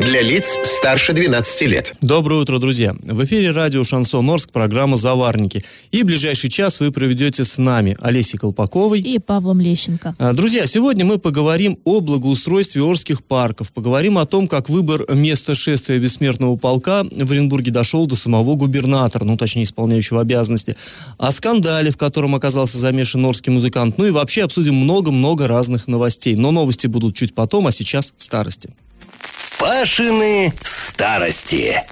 Для лиц старше 12 лет. Доброе утро, друзья. В эфире радио «Шансон Орск», программа «Заварники». И ближайший час вы проведете с нами, Олесей Колпаковой и Павлом Лещенко. А, друзья, сегодня мы поговорим о благоустройстве Орских парков, поговорим о том, как выбор места шествия бессмертного полка в Оренбурге дошел до самого губернатора, ну, точнее, исполняющего обязанности, о скандале, в котором оказался замешан орский музыкант, ну и вообще обсудим много-много разных новостей. Но новости будут чуть потом, а сейчас старости. Пашины старости.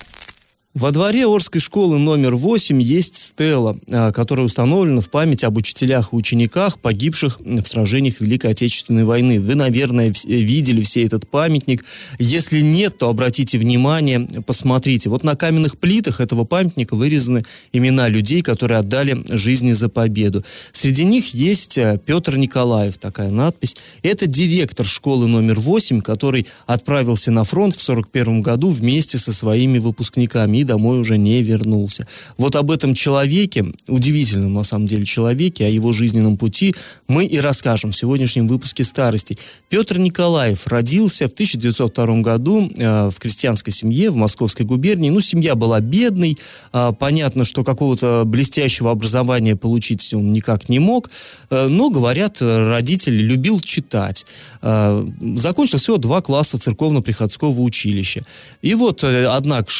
Во дворе Орской школы номер 8 есть стела, а, которая установлена в память об учителях и учениках, погибших в сражениях Великой Отечественной войны. Вы, наверное, видели все этот памятник. Если нет, то обратите внимание, посмотрите. Вот на каменных плитах этого памятника вырезаны имена людей, которые отдали жизни за победу. Среди них есть а, Петр Николаев, такая надпись. Это директор школы номер 8, который отправился на фронт в 1941 году вместе со своими выпускниками и домой уже не вернулся. Вот об этом человеке, удивительном на самом деле человеке, о его жизненном пути мы и расскажем в сегодняшнем выпуске «Старостей». Петр Николаев родился в 1902 году э, в крестьянской семье в Московской губернии. Ну, семья была бедной, э, понятно, что какого-то блестящего образования получить он никак не мог, э, но, говорят, родитель любил читать. Э, закончил всего два класса церковно-приходского училища. И вот, однако,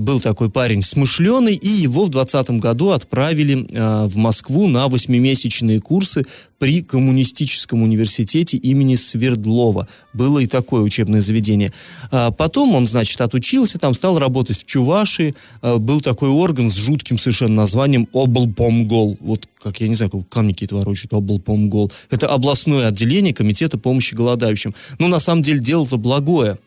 был такой парень смышленый, и его в 20 году отправили э, в Москву на восьмимесячные курсы при коммунистическом университете имени Свердлова. Было и такое учебное заведение. А потом он, значит, отучился, там стал работать в Чувашии. А, был такой орган с жутким совершенно названием облпомгол. Вот как, я не знаю, как камни какие-то ворочают, облпомгол. Это областное отделение Комитета помощи голодающим. Ну, на самом деле, дело-то благое.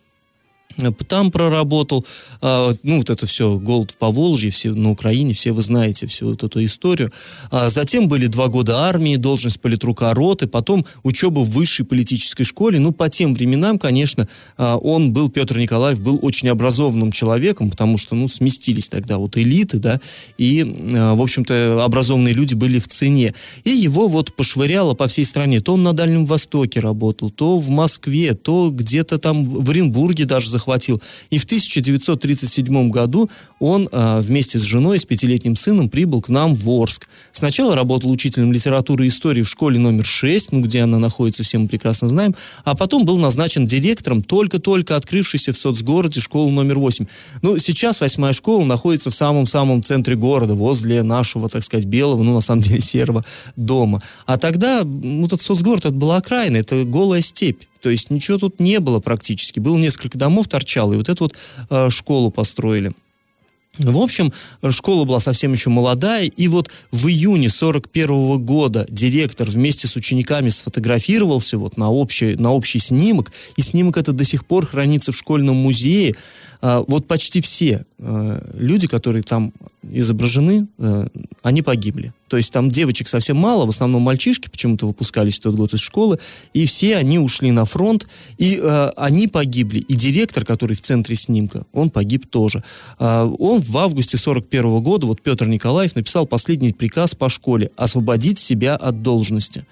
Э, там проработал, а, ну, вот это все, голод в Поволжье, все на Украине, все вы знаете всю вот эту историю. А затем были два года армии, должность политрука роты, потом учеба в высшей политической школе. Ну, по тем временам, конечно, а, он был, Петр Николаев, был очень образованным человеком, потому что, ну, сместились тогда вот элиты, да, и, в общем-то, образованные люди были в цене. И его вот пошвыряло по всей стране. То он на Дальнем Востоке работал, то в Москве, то где-то там в Оренбурге даже захватил. И в 1937 году он э, вместе с женой и с пятилетним сыном прибыл к нам в Орск. Сначала работал учителем литературы и истории в школе номер 6, ну, где она находится, все мы прекрасно знаем, а потом был назначен директором только-только открывшейся в соцгороде школы номер 8. Ну, сейчас восьмая школа находится в самом-самом центре города, возле нашего, так сказать, белого, ну, на самом деле, серого дома. А тогда, ну, этот соцгород, это была окраина, это голая степь. То есть ничего тут не было практически. Было несколько домов торчало, и вот эту вот э, школу построили. В общем, школа была совсем еще молодая, и вот в июне 41 года директор вместе с учениками сфотографировался вот на общий, на общий снимок, и снимок этот до сих пор хранится в школьном музее. А, вот почти все люди, которые там изображены, а, они погибли. То есть там девочек совсем мало, в основном мальчишки почему-то выпускались в тот год из школы, и все они ушли на фронт, и э, они погибли. И директор, который в центре снимка, он погиб тоже. Э, он в августе 41 года, вот Петр Николаев написал последний приказ по школе освободить себя от должности.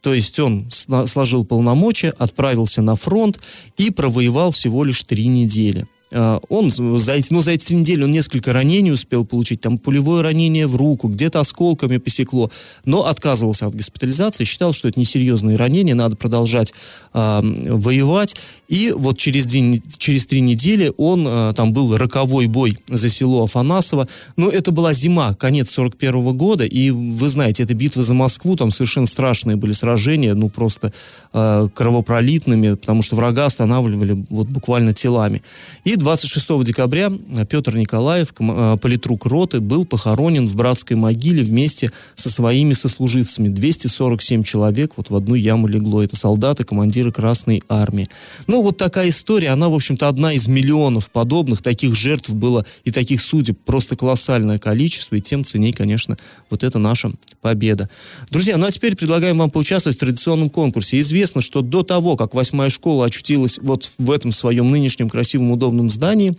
То есть он сложил полномочия, отправился на фронт и провоевал всего лишь три недели. А, он за эти, ну, за эти три недели он несколько ранений успел получить, там пулевое ранение в руку, где-то осколками посекло, но отказывался от госпитализации, считал, что это несерьезные ранения, надо продолжать э, воевать. И вот через, две, через три недели он, э, там был роковой бой за село Афанасово, но это была зима, конец 41 -го года, и вы знаете, это битва за Москву, там совершенно страшные были сражения, ну просто э, кровопролитными, потому что врага останавливали вот буквально телами. И 26 декабря Петр Николаев, э, политрук роты, был похоронен в братской могиле вместе со своими сослуживцами. 247 человек вот в одну яму легло. Это солдаты, командиры Красной Армии. Ну, вот такая история, она, в общем-то, одна из миллионов подобных. Таких жертв было и таких судеб просто колоссальное количество, и тем ценней, конечно, вот это наша победа. Друзья, ну а теперь предлагаем вам поучаствовать в традиционном конкурсе. Известно, что до того, как восьмая школа очутилась вот в этом своем нынешнем красивом, удобном здании,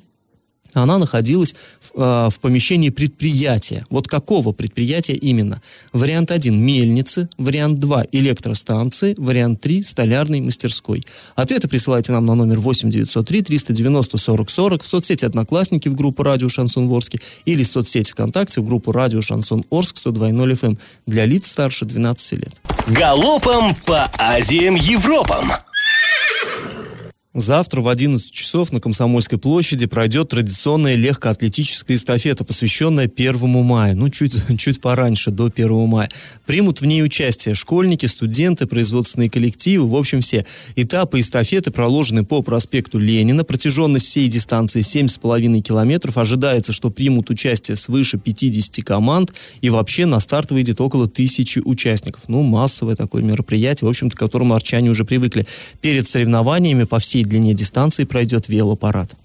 она находилась в, э, в помещении предприятия. Вот какого предприятия именно? Вариант 1 – мельницы, вариант 2 – электростанции, вариант 3 – столярной мастерской. Ответы присылайте нам на номер 8 903 390 40 40 в соцсети «Одноклассники» в группу «Радио Шансон Орск» или в соцсети ВКонтакте в группу «Радио Шансон Орск» 102.0 FM для лиц старше 12 лет. Галопом по Азиям Европам! Завтра в 11 часов на Комсомольской площади пройдет традиционная легкоатлетическая эстафета, посвященная 1 мая. Ну, чуть, чуть пораньше, до 1 мая. Примут в ней участие школьники, студенты, производственные коллективы, в общем, все. Этапы эстафеты проложены по проспекту Ленина. Протяженность всей дистанции 7,5 километров. Ожидается, что примут участие свыше 50 команд. И вообще на старт выйдет около тысячи участников. Ну, массовое такое мероприятие, в общем-то, к которому арчане уже привыкли. Перед соревнованиями по всей всей длине дистанции пройдет велопарад.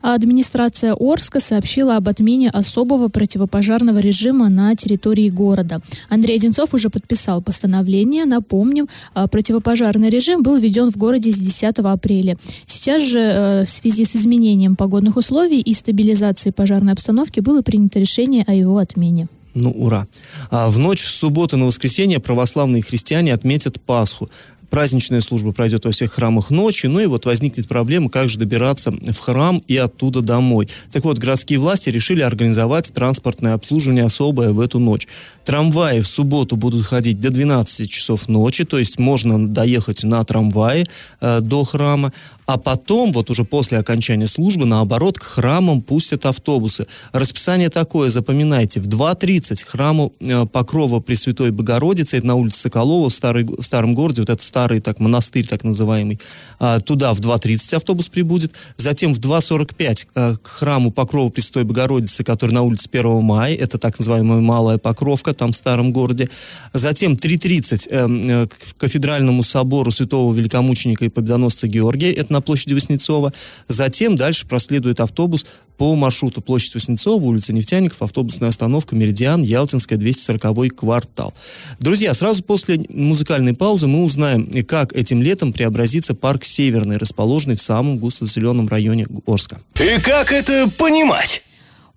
Администрация Орска сообщила об отмене особого противопожарного режима на территории города. Андрей Одинцов уже подписал постановление. Напомним, а, противопожарный режим был введен в городе с 10 апреля. Сейчас же э, в связи с изменением погодных условий и стабилизацией пожарной обстановки было принято решение о его отмене. Ну, ура. А в ночь с субботы на воскресенье православные христиане отметят Пасху праздничная служба пройдет во всех храмах ночью, ну и вот возникнет проблема, как же добираться в храм и оттуда домой. Так вот, городские власти решили организовать транспортное обслуживание особое в эту ночь. Трамваи в субботу будут ходить до 12 часов ночи, то есть можно доехать на трамвае э, до храма, а потом, вот уже после окончания службы, наоборот, к храмам пустят автобусы. Расписание такое, запоминайте, в 2.30 храму э, Покрова Пресвятой Богородицы, это на улице Соколова в, старой, в старом городе, вот это старый старый так, монастырь так называемый. А, туда в 2.30 автобус прибудет. Затем в 2.45 а, к храму Покрова Престой Богородицы, который на улице 1 мая. Это так называемая Малая Покровка, там в старом городе. Затем 3.30 э, э, к кафедральному собору святого великомученика и победоносца Георгия. Это на площади Васнецова. Затем дальше проследует автобус по маршруту площадь Васнецова, улица Нефтяников, автобусная остановка Меридиан, Ялтинская, 240 квартал. Друзья, сразу после музыкальной паузы мы узнаем, как этим летом преобразится парк Северный, расположенный в самом густонаселенном районе Орска. И как это понимать?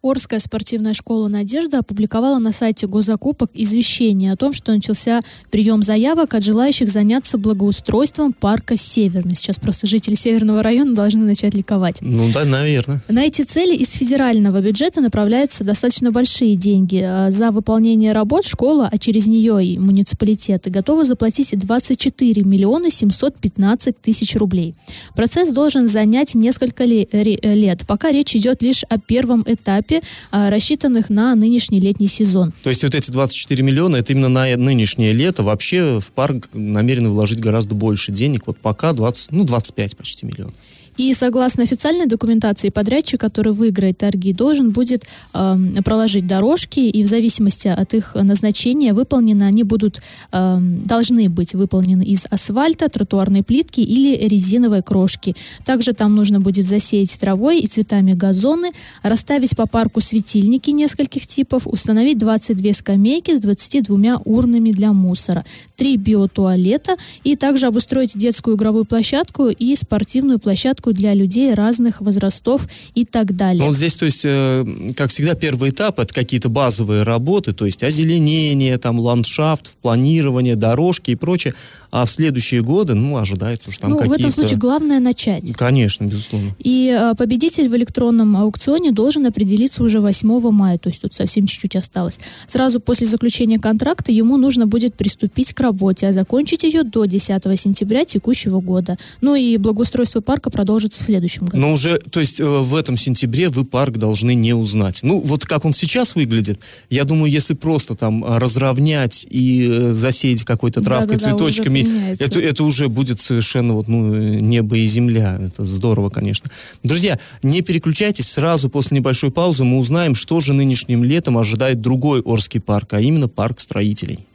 Орская спортивная школа «Надежда» опубликовала на сайте госзакупок извещение о том, что начался прием заявок от желающих заняться благоустройством парка «Северный». Сейчас просто жители Северного района должны начать ликовать. Ну да, наверное. На эти цели из федерального бюджета направляются достаточно большие деньги. А за выполнение работ школа, а через нее и муниципалитеты, готовы заплатить 24 миллиона 715 тысяч рублей. Процесс должен занять несколько лет. Пока речь идет лишь о первом этапе принципе, а, рассчитанных на нынешний летний сезон. То есть вот эти 24 миллиона, это именно на нынешнее лето. Вообще в парк намерены вложить гораздо больше денег. Вот пока 20, ну 25 почти миллионов. И согласно официальной документации, подрядчик, который выиграет торги, должен будет э, проложить дорожки, и в зависимости от их назначения выполнены они будут, э, должны быть выполнены из асфальта, тротуарной плитки или резиновой крошки. Также там нужно будет засеять травой и цветами газоны, расставить по парку светильники нескольких типов, установить 22 скамейки с 22 урнами для мусора, три биотуалета и также обустроить детскую игровую площадку и спортивную площадку площадку для людей разных возрастов и так далее. Ну, вот здесь, то есть, э, как всегда, первый этап это какие-то базовые работы, то есть озеленение, там, ландшафт, планирование, дорожки и прочее. А в следующие годы, ну, ожидается, что там ну, какие-то... в этом случае главное начать. Конечно, безусловно. И э, победитель в электронном аукционе должен определиться уже 8 мая, то есть тут совсем чуть-чуть осталось. Сразу после заключения контракта ему нужно будет приступить к работе, а закончить ее до 10 сентября текущего года. Ну и благоустройство парка продолжится продолжится в следующем году. Но уже, то есть э, в этом сентябре вы парк должны не узнать. Ну, вот как он сейчас выглядит, я думаю, если просто там а, разровнять и э, засеять какой-то травкой, Да-да-да, уже цветочками, поменяется. это, это уже будет совершенно вот, ну, э, небо и земля. Это здорово, конечно. Друзья, не переключайтесь, сразу после небольшой паузы мы узнаем, что же нынешним летом ожидает другой Орский парк, а именно парк строителей.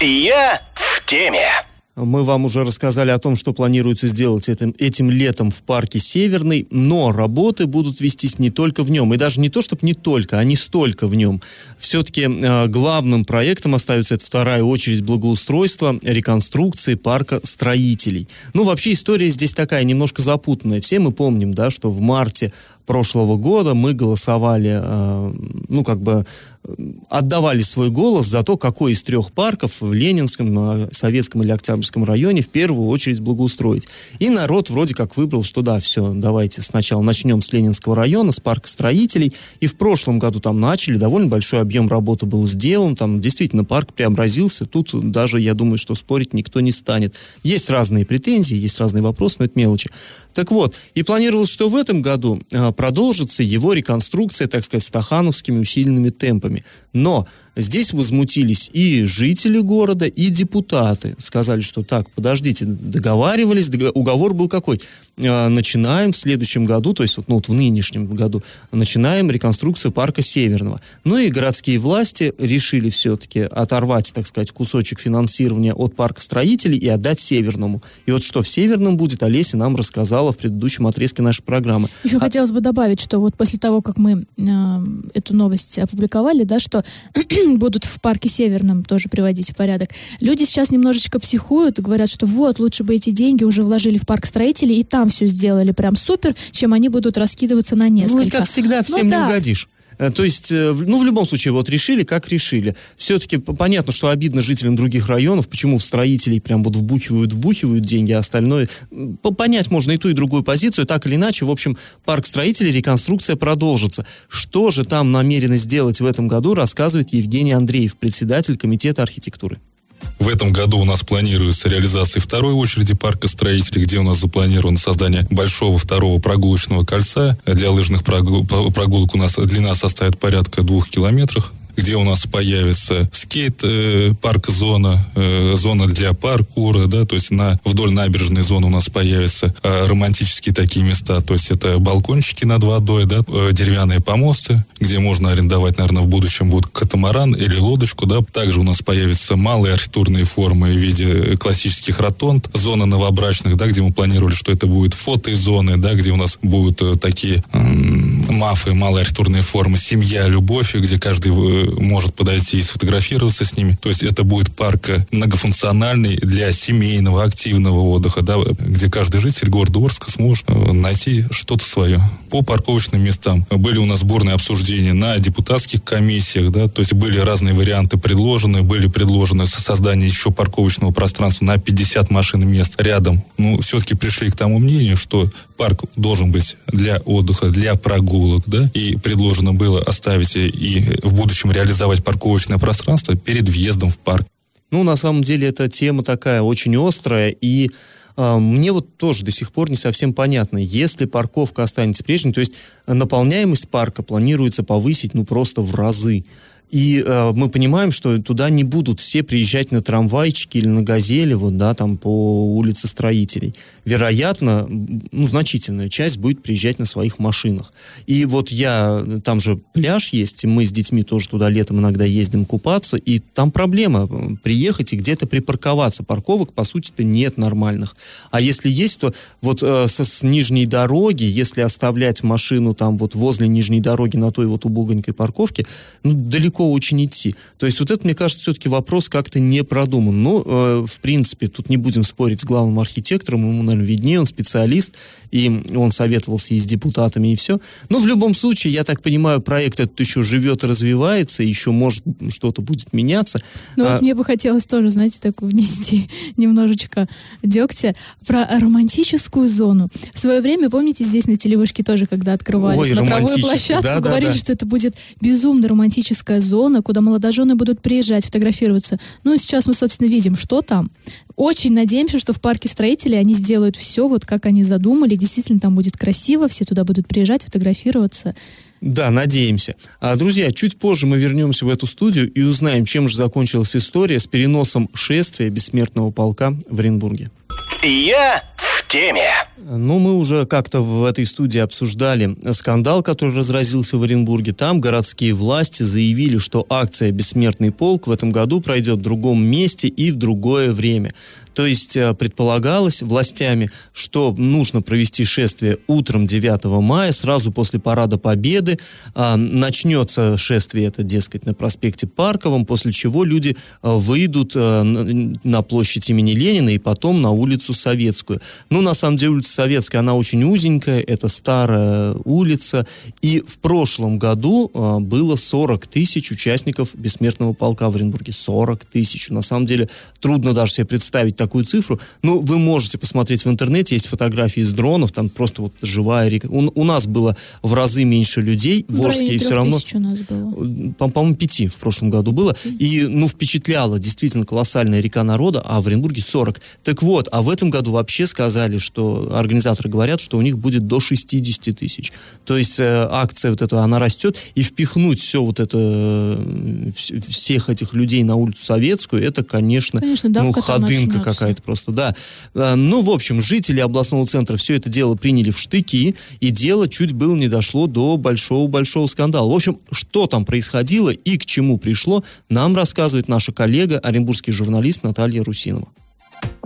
Я в теме. Мы вам уже рассказали о том, что планируется сделать этим, этим летом в парке Северный, но работы будут вестись не только в нем. И даже не то, чтобы не только, а не столько в нем. Все-таки э, главным проектом остается это вторая очередь благоустройства, реконструкции парка строителей. Ну, вообще история здесь такая немножко запутанная. Все мы помним, да, что в марте прошлого года мы голосовали, э, ну, как бы отдавали свой голос за то, какой из трех парков в Ленинском, э, Советском или Октябрьском районе в первую очередь благоустроить. И народ вроде как выбрал, что да, все, давайте сначала начнем с Ленинского района, с парка строителей. И в прошлом году там начали, довольно большой объем работы был сделан, там действительно парк преобразился. Тут даже, я думаю, что спорить никто не станет. Есть разные претензии, есть разные вопросы, но это мелочи. Так вот, и планировалось, что в этом году э, продолжится его реконструкция, так сказать, стахановскими усиленными темпами. Но здесь возмутились и жители города, и депутаты. Сказали, что так, подождите, договаривались, дого- уговор был какой? Э, начинаем в следующем году, то есть вот, ну, вот в нынешнем году, начинаем реконструкцию парка Северного. Ну и городские власти решили все-таки оторвать, так сказать, кусочек финансирования от парка строителей и отдать Северному. И вот что в Северном будет, Олеся нам рассказала в предыдущем отрезке нашей программы. Еще хотелось бы добавить, что вот после того, как мы э, эту новость опубликовали, да, что будут в парке Северном тоже приводить в порядок, люди сейчас немножечко психуют и говорят, что вот, лучше бы эти деньги уже вложили в парк строителей и там все сделали прям супер, чем они будут раскидываться на несколько. Ну, как всегда, всем Ну не да. угодишь. Э, То есть, э, ну, в любом случае, вот решили, как решили. Все-таки понятно, что обидно жителям других районов, почему в строителей прям вот вбухивают, вбухивают деньги, а остальное... Понять можно и ту, и другую позицию, так или иначе. В общем, парк строителей, реконструкция продолжится. Что же там намерены сделать в этом году, рассказывает Евгений Андреев, председатель комитета архитектуры. В этом году у нас планируется реализация второй очереди парка строителей, где у нас запланировано создание большого второго прогулочного кольца. Для лыжных прогулок у нас длина составит порядка двух километров где у нас появится скейт, э, зона, э, зона для паркура, да, то есть на вдоль набережной зоны у нас появятся э, романтические такие места, то есть это балкончики над водой, да, деревянные помосты, где можно арендовать, наверное, в будущем будет катамаран или лодочку, да. Также у нас появятся малые архитектурные формы в виде классических ротонд, зона новобрачных, да, где мы планировали, что это будет фотозоны, да, где у нас будут такие мафы, малые архитектурные формы, семья, любовь, где каждый может подойти и сфотографироваться с ними. То есть это будет парк э, многофункциональный для семейного, активного отдыха, да, где каждый житель города Орска сможет э, найти что-то свое. По парковочным местам были у нас сборные обсуждения на депутатских комиссиях, да, то есть были разные варианты предложены, были предложены со- создание еще парковочного пространства на 50 машин мест рядом. Ну, все-таки пришли к тому мнению, что парк должен быть для отдыха, для прогулок, да, и предложено было оставить и- и в будущем реализовать парковочное пространство перед въездом в парк. Ну, на самом деле, эта тема такая очень острая, и э, мне вот тоже до сих пор не совсем понятно, если парковка останется прежней, то есть наполняемость парка планируется повысить, ну, просто в разы. И э, мы понимаем, что туда не будут все приезжать на трамвайчике или на газели, вот, да, там по улице строителей. Вероятно, ну, значительная часть будет приезжать на своих машинах. И вот я, там же пляж есть, и мы с детьми тоже туда летом иногда ездим купаться, и там проблема э, приехать и где-то припарковаться. Парковок, по сути-то, нет нормальных. А если есть, то вот э, со, с нижней дороги, если оставлять машину там вот возле нижней дороги на той вот убогонькой парковке, ну, далеко очень идти. То есть вот это, мне кажется, все-таки вопрос как-то не продуман. Ну, э, в принципе, тут не будем спорить с главным архитектором, ему, наверное, виднее, он специалист, и он советовался и с депутатами, и все. Но в любом случае, я так понимаю, проект этот еще живет и развивается, еще, может, что-то будет меняться. Ну А, вот мне бы хотелось тоже, знаете, такую внести немножечко дегтя про романтическую зону. В свое время, помните, здесь на телевышке тоже, когда открывали Ой, смотровую площадку, да, да, говорили, да. что это будет безумно романтическая зона, куда молодожены будут приезжать, фотографироваться. Ну и сейчас мы, собственно, видим, что там. Очень надеемся, что в парке строителей они сделают все, вот как они задумали. Действительно, там будет красиво, все туда будут приезжать, фотографироваться. Да, надеемся. А, друзья, чуть позже мы вернемся в эту студию и узнаем, чем же закончилась история с переносом шествия бессмертного полка в Оренбурге. Я теме. Ну, мы уже как-то в этой студии обсуждали скандал, который разразился в Оренбурге. Там городские власти заявили, что акция «Бессмертный полк» в этом году пройдет в другом месте и в другое время. То есть э, предполагалось властями, что нужно провести шествие утром 9 мая, сразу после Парада Победы. А, начнется шествие это, дескать, на проспекте Парковом, после чего люди э, выйдут э, на площадь имени Ленина и потом на улицу Советскую. Ну, на самом деле, улица Советская, она очень узенькая, это старая улица. И в прошлом году было 40 тысяч участников Бессмертного полка в Оренбурге. 40 тысяч. На самом деле, трудно даже себе представить такую цифру. Ну, вы можете посмотреть в интернете, есть фотографии из дронов, там просто вот живая река. У, у нас было в разы меньше людей в, в Орске, и все равно... у нас было. По- по-моему, пяти в прошлом году было. И, ну, впечатляла действительно колоссальная река народа, а в Оренбурге 40. Так вот, а в этом году вообще сказали, что организаторы говорят, что у них будет до 60 тысяч. То есть э, акция вот эта, она растет, и впихнуть все вот это, э, всех этих людей на улицу Советскую, это, конечно, конечно ну, ходынка какая-то просто, да. Э, ну, в общем, жители областного центра все это дело приняли в штыки, и дело чуть было не дошло до большого-большого скандала. В общем, что там происходило и к чему пришло, нам рассказывает наша коллега, оренбургский журналист Наталья Русинова.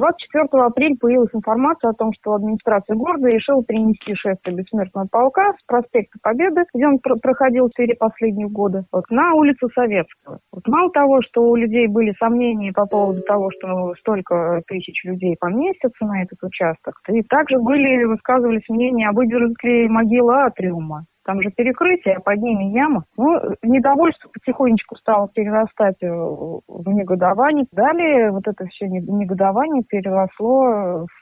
24 апреля появилась информация о том, что администрация города решила перенести шествие бессмертного полка с проспекта Победы, где он пр- проходил четыре последних года, вот, на улицу Советского. Вот, мало того, что у людей были сомнения по поводу того, что столько тысяч людей поместятся на этот участок, и также были, высказывались мнения, а выдержит ли могила Атриума там же перекрытие, а под ними яма. Ну, недовольство потихонечку стало перерастать э, в негодование. Далее вот это все негодование переросло в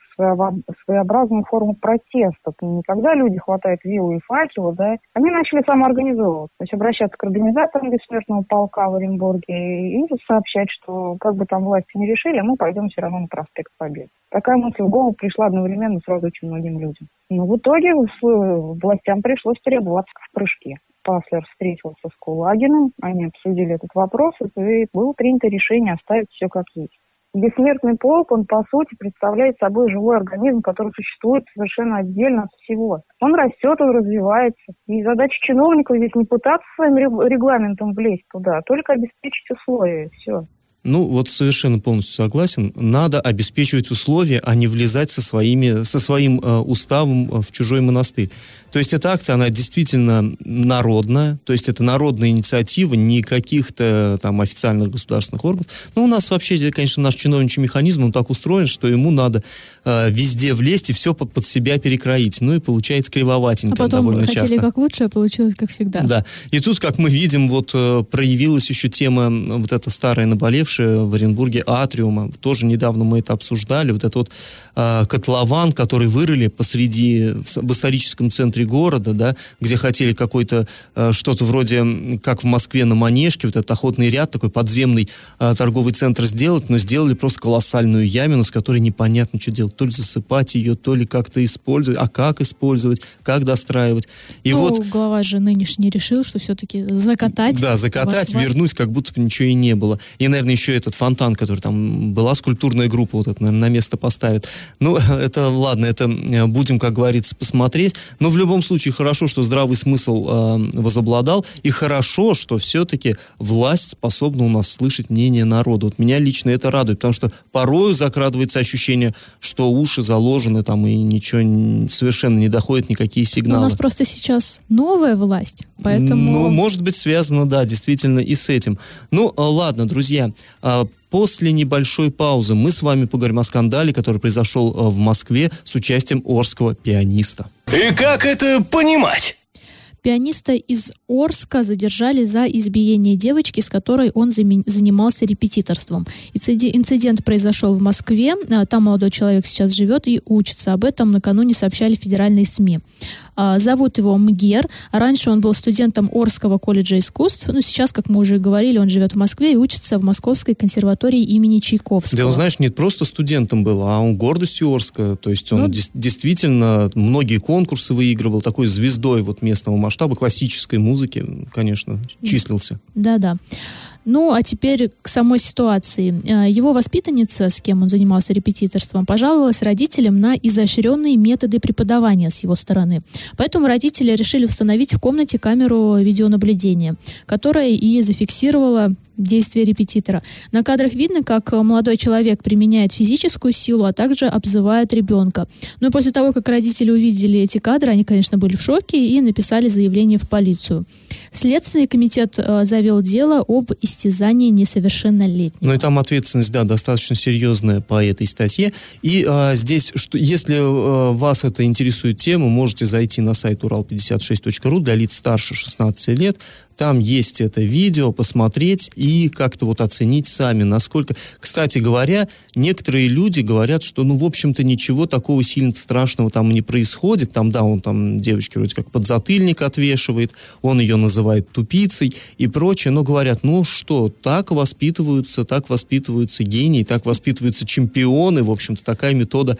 своеобразную форму протеста. Не когда люди хватают виллу и факела, да, они начали самоорганизовываться, то есть обращаться к организаторам бессмертного полка в Оренбурге и сообщать, что как бы там власти не решили, мы пойдем все равно на проспект Победы. Такая мысль в голову пришла одновременно сразу очень многим людям. Но в итоге властям пришлось переобуваться в прыжке. Паслер встретился с Кулагиным, они обсудили этот вопрос, и было принято решение оставить все как есть. Бессмертный полк, он по сути представляет собой живой организм, который существует совершенно отдельно от всего. Он растет, он развивается. И задача чиновников здесь не пытаться своим регламентом влезть туда, а только обеспечить условия, все. Ну, вот совершенно полностью согласен. Надо обеспечивать условия, а не влезать со, своими, со своим э, уставом в чужой монастырь. То есть эта акция, она действительно народная, то есть это народная инициатива, не каких-то там официальных государственных органов. Ну, у нас вообще, конечно, наш чиновничий механизм, он так устроен, что ему надо э, везде влезть и все под, под себя перекроить. Ну и получается кривоватенько а потом довольно хотели часто. как лучше, а получилось как всегда. Да. И тут, как мы видим, вот э, проявилась еще тема вот эта старая наболевшая в Оренбурге атриума. Тоже недавно мы это обсуждали. Вот этот вот э, котлован, который вырыли посреди, в, в историческом центре города, да, где хотели какой-то э, что-то вроде, как в Москве на Манежке, вот этот охотный ряд, такой подземный э, торговый центр сделать, но сделали просто колоссальную ямину, с которой непонятно, что делать. То ли засыпать ее, то ли как-то использовать, а как использовать, как достраивать. И ну, вот глава же нынешний решил, что все-таки закатать. Да, закатать, вас... вернуть, как будто бы ничего и не было. И, наверное, еще этот фонтан, который там была скульптурная группа, вот это, наверное, на место поставит. Ну, это ладно, это э, будем, как говорится, посмотреть. Но в любом случае хорошо, что здравый смысл э, возобладал, и хорошо, что все-таки власть способна у нас слышать мнение народа. Вот меня лично это радует, потому что порою закрадывается ощущение, что уши заложены там и ничего совершенно не доходит, никакие сигналы. У нас просто сейчас новая власть, поэтому... Ну, может быть, связано, да, действительно и с этим. Ну, э, ладно, друзья, После небольшой паузы мы с вами поговорим о скандале, который произошел э, в Москве с участием орского пианиста. И как это понимать? Пианиста из Орска задержали за избиение девочки, с которой он занимался репетиторством. Инцидент произошел в Москве. А, там молодой человек сейчас живет и учится. Об этом накануне сообщали федеральные СМИ. А, зовут его Мгер. Раньше он был студентом Орского колледжа искусств. Ну, сейчас, как мы уже говорили, он живет в Москве и учится в Московской консерватории имени Чайковского. Да, он, знаешь, не просто студентом был, а он гордостью Орска. То есть он ну, дес- действительно многие конкурсы выигрывал, такой звездой вот местного масштаба, классической музыки, конечно, числился. Да-да. Ну, а теперь к самой ситуации. Э, его воспитанница, с кем он занимался репетиторством, пожаловалась родителям на изощренные методы преподавания с его стороны. Поэтому родители решили установить в комнате камеру видеонаблюдения, которая и зафиксировала действия репетитора. На кадрах видно, как молодой человек применяет физическую силу, а также обзывает ребенка. Ну и после того, как родители увидели эти кадры, они, конечно, были в шоке и написали заявление в полицию. Следственный комитет э, завел дело об истязании несовершеннолетних. Ну и там ответственность, да, достаточно серьезная по этой статье. И э, здесь, что, если э, вас это интересует тема, можете зайти на сайт урал56.ру для лиц старше 16 лет. Там есть это видео, посмотреть и как-то вот оценить сами, насколько... Кстати говоря, некоторые люди говорят, что, ну, в общем-то, ничего такого сильно страшного там не происходит. Там, да, он там девочке вроде как подзатыльник отвешивает, он ее называет тупицей и прочее, но говорят, ну что, так воспитываются, так воспитываются гении, так воспитываются чемпионы, в общем-то, такая метода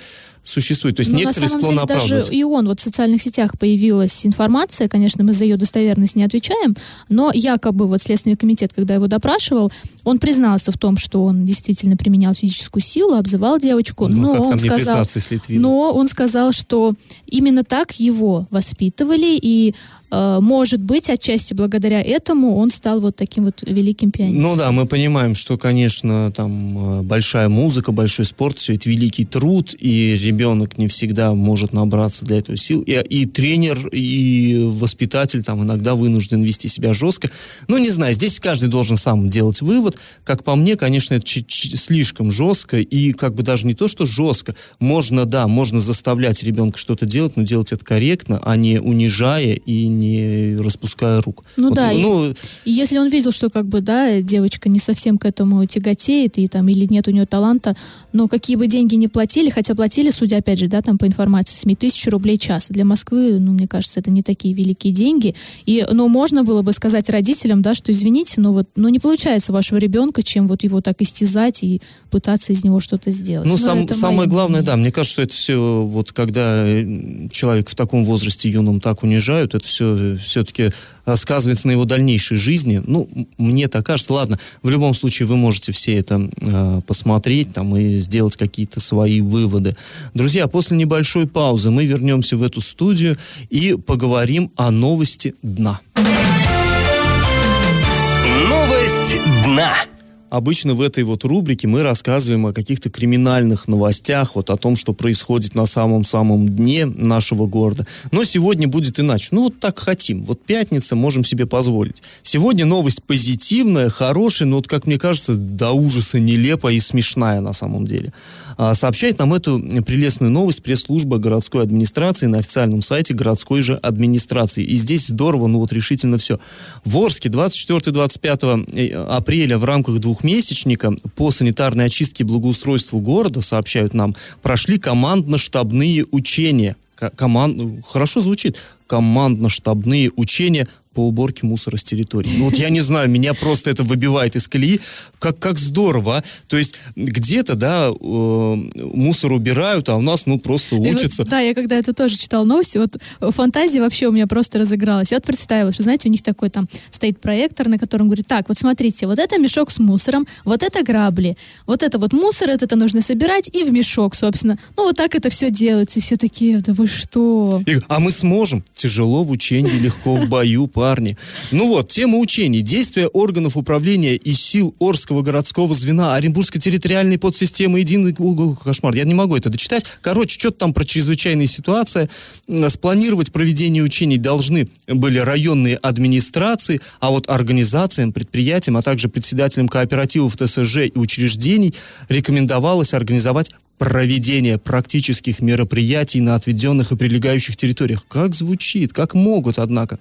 существует. То есть Но некоторые на самом склонны деле оправдывать. даже и он, вот в социальных сетях появилась информация, конечно, мы за ее достоверность не отвечаем, но якобы вот Следственный комитет, когда его допрашивал, он признался в том, что он действительно применял физическую силу, обзывал девочку, Ну, но он сказал, но он сказал, что именно так его воспитывали и может быть, отчасти благодаря этому он стал вот таким вот великим пианистом. Ну да, мы понимаем, что, конечно, там э, большая музыка, большой спорт, все это великий труд, и ребенок не всегда может набраться для этого сил. И, и тренер, и воспитатель там иногда вынужден вести себя жестко. Ну, не знаю, здесь каждый должен сам делать вывод. Как по мне, конечно, это слишком жестко, и как бы даже не то, что жестко. Можно, да, можно заставлять ребенка что-то делать, но делать это корректно, а не унижая и не распуская рук. Ну Вот, да, и- ну, И если он видел, что как бы, да, девочка не совсем к этому тяготеет, и там, или нет у нее таланта, но какие бы деньги не платили, хотя платили, судя опять же, да, там по информации СМИ, тысячу рублей час. Для Москвы, ну, мне кажется, это не такие великие деньги. И, но можно было бы сказать родителям, да, что извините, но вот, ну, не получается вашего ребенка, чем вот его так истязать и пытаться из него что-то сделать. Ну, Но сам- самое мое главное, да, мнение. мне кажется, что это все, вот когда э, человек в таком возрасте юном так унижают, это все все-таки сказывается на его дальнейшей жизни. Ну, мне так кажется. Ладно, в любом случае вы можете все это э, посмотреть там и сделать какие-то свои выводы. Друзья, после небольшой паузы мы вернемся в эту студию и поговорим о новости дна. Новость дна. Обычно в этой вот рубрике мы рассказываем о каких-то криминальных новостях, вот о том, что происходит на самом-самом дне нашего города. Но сегодня будет иначе. Ну, вот так хотим. Вот пятница, можем себе позволить. Сегодня новость позитивная, хорошая, но вот, как мне кажется, до ужаса нелепая и смешная на самом деле. А, сообщает нам эту прелестную новость пресс-служба городской администрации на официальном сайте городской же администрации. И здесь здорово, ну вот решительно все. В Орске 24-25 апреля в рамках двухмесячника по санитарной очистке и благоустройству города, сообщают нам, прошли командно-штабные учения. Ко- Команд... Хорошо звучит. Командно-штабные учения по уборке мусора с территории. Ну вот я не знаю, меня просто это выбивает из колеи. Как, как здорово, а. То есть где-то, да, э, мусор убирают, а у нас, ну, просто И вот, учатся. да, я когда это тоже читала новости, вот э, фантазия вообще у меня просто разыгралась. Я вот представила, что, знаете, у них такой там стоит проектор, на котором говорит, так, вот смотрите, вот это мешок с мусором, вот это грабли, вот это вот мусор, это, это нужно собирать и в мешок, собственно. Ну, вот так это все делается, и все такие, да вы что? И- а мы сможем. Тяжело в учении, легко в бою, парни. Ну вот, тема учений. Действия органов управления и сил Орского городского звена Оренбургской территориальной подсистемы единый угол. Кошмар, я не могу это дочитать. Короче, что-то там про чрезвычайные ситуации. Спланировать проведение учений должны были районные администрации, а вот организациям, предприятиям, а также председателям кооперативов ТСЖ и учреждений рекомендовалось организовать проведение практических мероприятий на отведенных и прилегающих территориях. Как звучит, как могут, однако.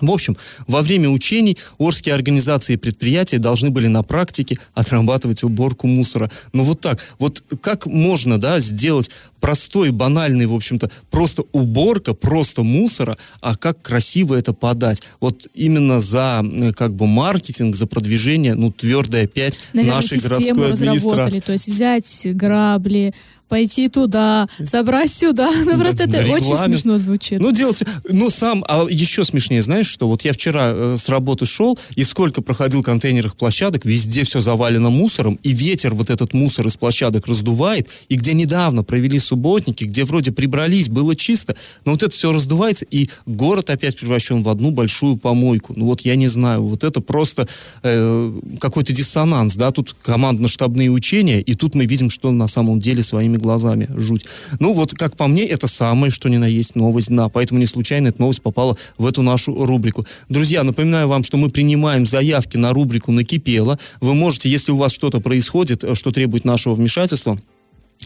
В общем, во время учений Орские организации и предприятия должны были на практике отрабатывать уборку мусора. Но вот так, вот как можно, да, сделать простой, банальный, в общем-то, просто уборка, просто мусора, а как красиво это подать. Вот именно за, э, как бы, маркетинг, за продвижение, ну, твердая пять Наверное, нашей городской администрации. разработали, то есть взять грабли, пойти туда, собрать сюда. Ну, просто это очень смешно звучит. Ну, делайте, ну, сам, а еще смешнее, знаешь, что вот я вчера э, с работы шел, и сколько проходил контейнерных площадок, везде все завалено мусором, и ветер вот этот мусор из площадок раздувает, и где недавно провели субботники, где вроде прибрались, было чисто, но вот это все раздувается, и город опять превращен в одну большую помойку. Ну, вот я не знаю, вот это просто э, какой-то диссонанс, да, тут командно-штабные учения, и тут мы видим, что на самом деле своими глазами жуть. Ну, вот, как по мне, это самое, что ни на есть новость дна, поэтому не случайно эта новость попала в эту нашу рубрику. Друзья, напоминаю вам, что мы принимаем заявки на рубрику «Накипело». Вы можете, если у вас что-то происходит, э, что требует нашего вмешательства,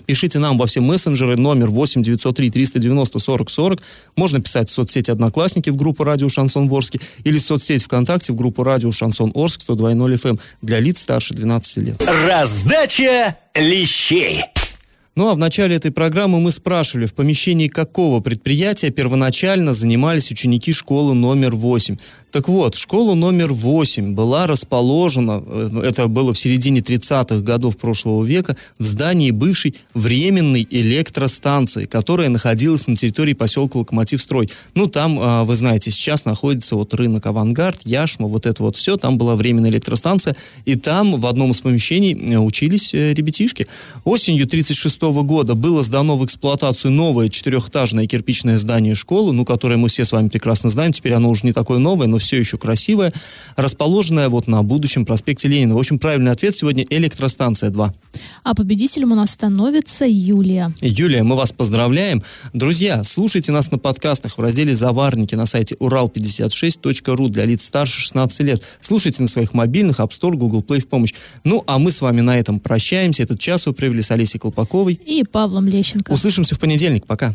Пишите нам во все мессенджеры номер 8 903 390 40 40. Можно писать в соцсети «Одноклассники» в группу «Радио Шансон Ворске» или в соцсеть ВКонтакте в группу «Радио Шансон Орск» 102.0 FM для лиц старше 12 лет. Раздача лещей. Ну а в начале этой программы мы спрашивали, в помещении какого предприятия первоначально занимались ученики школы номер 8. Так вот, школа номер 8 была расположена, э, это было в середине 30-х годов прошлого века, в здании бывшей временной электростанции, которая находилась на территории поселка Локомотивстрой. Ну там, а, вы знаете, сейчас находится вот рынок Авангард, Яшма, вот это вот все, там была временная электростанция, и там в одном из помещений э, учились э, ребятишки. Осенью 36 года было сдано в эксплуатацию новое четырехэтажное кирпичное здание школы, ну, которое мы все с вами прекрасно знаем, теперь оно уже не такое новое, но все еще красивое, расположенное вот на будущем проспекте Ленина. В общем, правильный ответ сегодня электростанция 2. А победителем у нас становится Юлия. Юлия, мы вас поздравляем. Друзья, слушайте нас на подкастах в разделе «Заварники» на сайте урал56.ру для лиц старше 16 лет. Слушайте на своих мобильных, App Store, Google Play в помощь. Ну, а мы с вами на этом прощаемся. Этот час вы провели с Олесей Колпаковой. И Павлом Лещенко. Услышимся в понедельник. Пока.